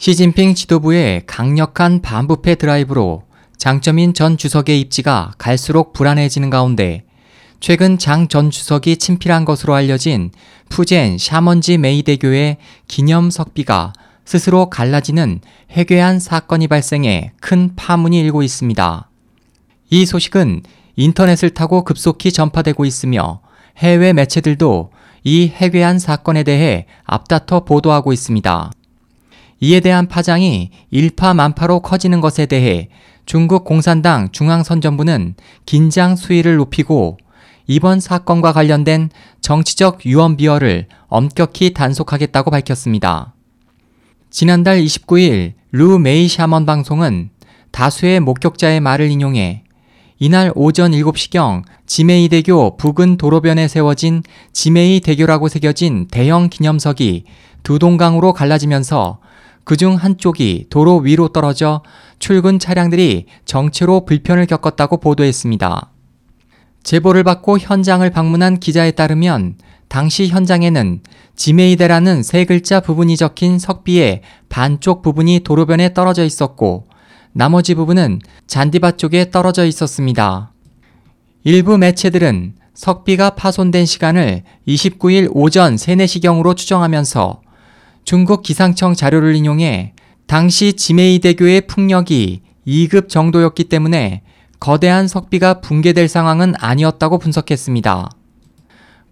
시진핑 지도부의 강력한 반부패 드라이브로 장점인 전 주석의 입지가 갈수록 불안해지는 가운데 최근 장 전 주석이 친필한 것으로 알려진 푸젠 샤먼지 메이대교의 기념 석비가 스스로 갈라지는 해괴한 사건이 발생해 큰 파문이 일고 있습니다. 이 소식은 인터넷을 타고 급속히 전파되고 있으며 해외 매체들도 이 해괴한 사건에 대해 앞다퉈 보도하고 있습니다. 이에 대한 파장이 일파만파로 커지는 것에 대해 중국 공산당 중앙선전부는 긴장 수위를 높이고 이번 사건과 관련된 정치적 유언비어를 엄격히 단속하겠다고 밝혔습니다. 지난달 29일 루 메이 샤먼 방송은 다수의 목격자의 말을 인용해 이날 오전 7시경 지메이 대교 부근 도로변에 세워진 지메이 대교라고 새겨진 대형 기념석이 두 동강으로 갈라지면서 그중 한쪽이 도로 위로 떨어져 출근 차량들이 정체로 불편을 겪었다고 보도했습니다. 제보를 받고 현장을 방문한 기자에 따르면 당시 현장에는 지메이데라는 세 글자 부분이 적힌 석비의 반쪽 부분이 도로변에 떨어져 있었고 나머지 부분은 잔디밭 쪽에 떨어져 있었습니다. 일부 매체들은 석비가 파손된 시간을 29일 오전 3, 4시경으로 추정하면서 중국 기상청 자료를 인용해 당시 지메이 대교의 풍력이 2급 정도였기 때문에 거대한 석비가 붕괴될 상황은 아니었다고 분석했습니다.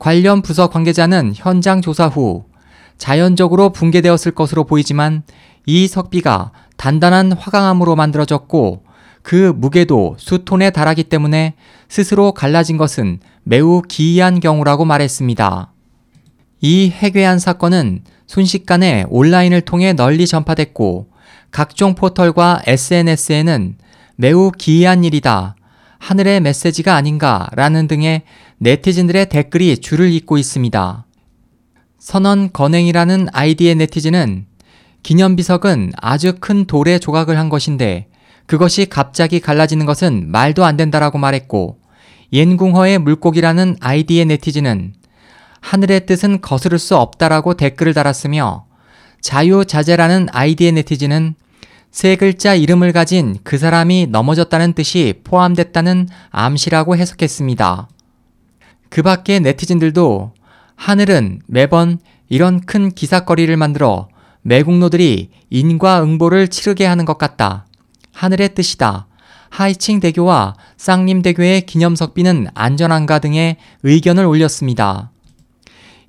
관련 부서 관계자는 현장 조사 후 자연적으로 붕괴되었을 것으로 보이지만 이 석비가 단단한 화강암으로 만들어졌고 그 무게도 수톤에 달하기 때문에 스스로 갈라진 것은 매우 기이한 경우라고 말했습니다. 이 해괴한 사건은 순식간에 온라인을 통해 널리 전파됐고 각종 포털과 SNS에는 매우 기이한 일이다. 하늘의 메시지가 아닌가 라는 등의 네티즌들의 댓글이 줄을 잇고 있습니다. 선언 건행이라는 아이디의 네티즌은 기념비석은 아주 큰 돌의 조각을 한 것인데 그것이 갑자기 갈라지는 것은 말도 안 된다라고 말했고 옌궁허의 물고기라는 아이디의 네티즌은 하늘의 뜻은 거스를 수 없다라고 댓글을 달았으며 자유자재라는 아이디의 네티즌은 세 글자 이름을 가진 그 사람이 넘어졌다는 뜻이 포함됐다는 암시라고 해석했습니다. 그 밖의 네티즌들도 하늘은 매번 이런 큰 기사거리를 만들어 매국노들이 인과응보를 치르게 하는 것 같다. 하늘의 뜻이다. 하이칭 대교와 쌍림 대교의 기념석비는 안전한가 등의 의견을 올렸습니다.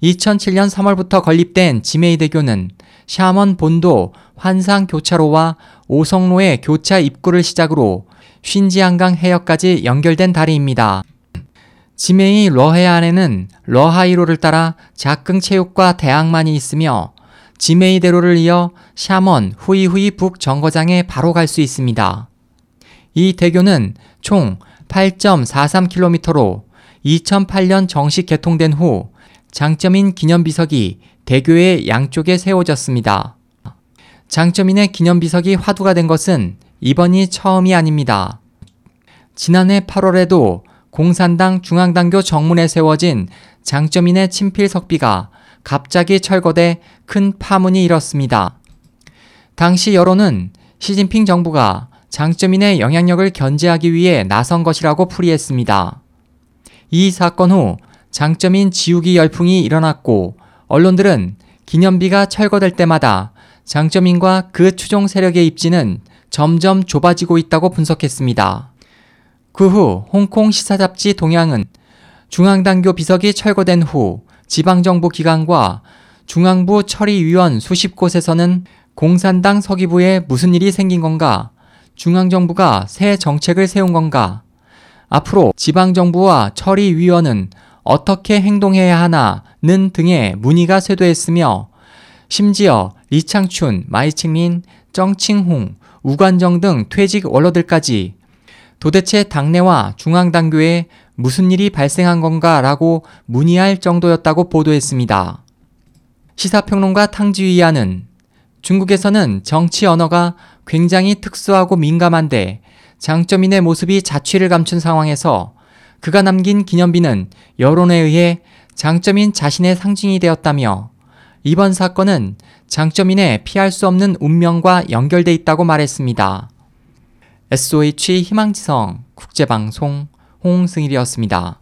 2007년 3월부터 건립된 지메이 대교는 샤먼 본도 환상 교차로와 오성로의 교차 입구를 시작으로 쉰지안강 해역까지 연결된 다리입니다. 지메이 러해안에는 러하이로를 따라 작흥 체육과 대학만이 있으며 지메이 대로를 이어 샤먼 후이후이 북 정거장에 바로 갈 수 있습니다. 이 대교는 총 8.43km로 2008년 정식 개통된 후 장점인 기념비석이 대교의 양쪽에 세워졌습니다. 장점인의 기념비석이 화두가 된 것은 이번이 처음이 아닙니다. 지난해 8월에도 공산당 중앙당교 정문에 세워진 장점인의 친필 석비가 갑자기 철거돼 큰 파문이 일었습니다. 당시 여론은 시진핑 정부가 장점인의 영향력을 견제하기 위해 나선 것이라고 풀이했습니다. 이 사건 후 장점인 지우기 열풍이 일어났고 언론들은 기념비가 철거될 때마다 장점인과 그 추종 세력의 입지는 점점 좁아지고 있다고 분석했습니다. 그 후 홍콩 시사 잡지 동양은 중앙당교 비석이 철거된 후 지방정부 기관과 중앙부 처리위원 수십 곳에서는 공산당 서기부에 무슨 일이 생긴 건가? 중앙정부가 새 정책을 세운 건가? 앞으로 지방정부와 처리위원은 어떻게 행동해야 하나는 등의 문의가 쇄도했으며 심지어 리창춘, 마이칭린, 정칭홍, 우관정 등 퇴직 원로들까지 도대체 당내와 중앙당교에 무슨 일이 발생한 건가 라고 문의할 정도였다고 보도했습니다. 시사평론가 탕지위아는 중국에서는 정치 언어가 굉장히 특수하고 민감한데 장점인의 모습이 자취를 감춘 상황에서 그가 남긴 기념비는 여론에 의해 장점인 자신의 상징이 되었다며 이번 사건은 장점인의 피할 수 없는 운명과 연결돼 있다고 말했습니다. SOH 희망지성 국제방송 홍승일이었습니다.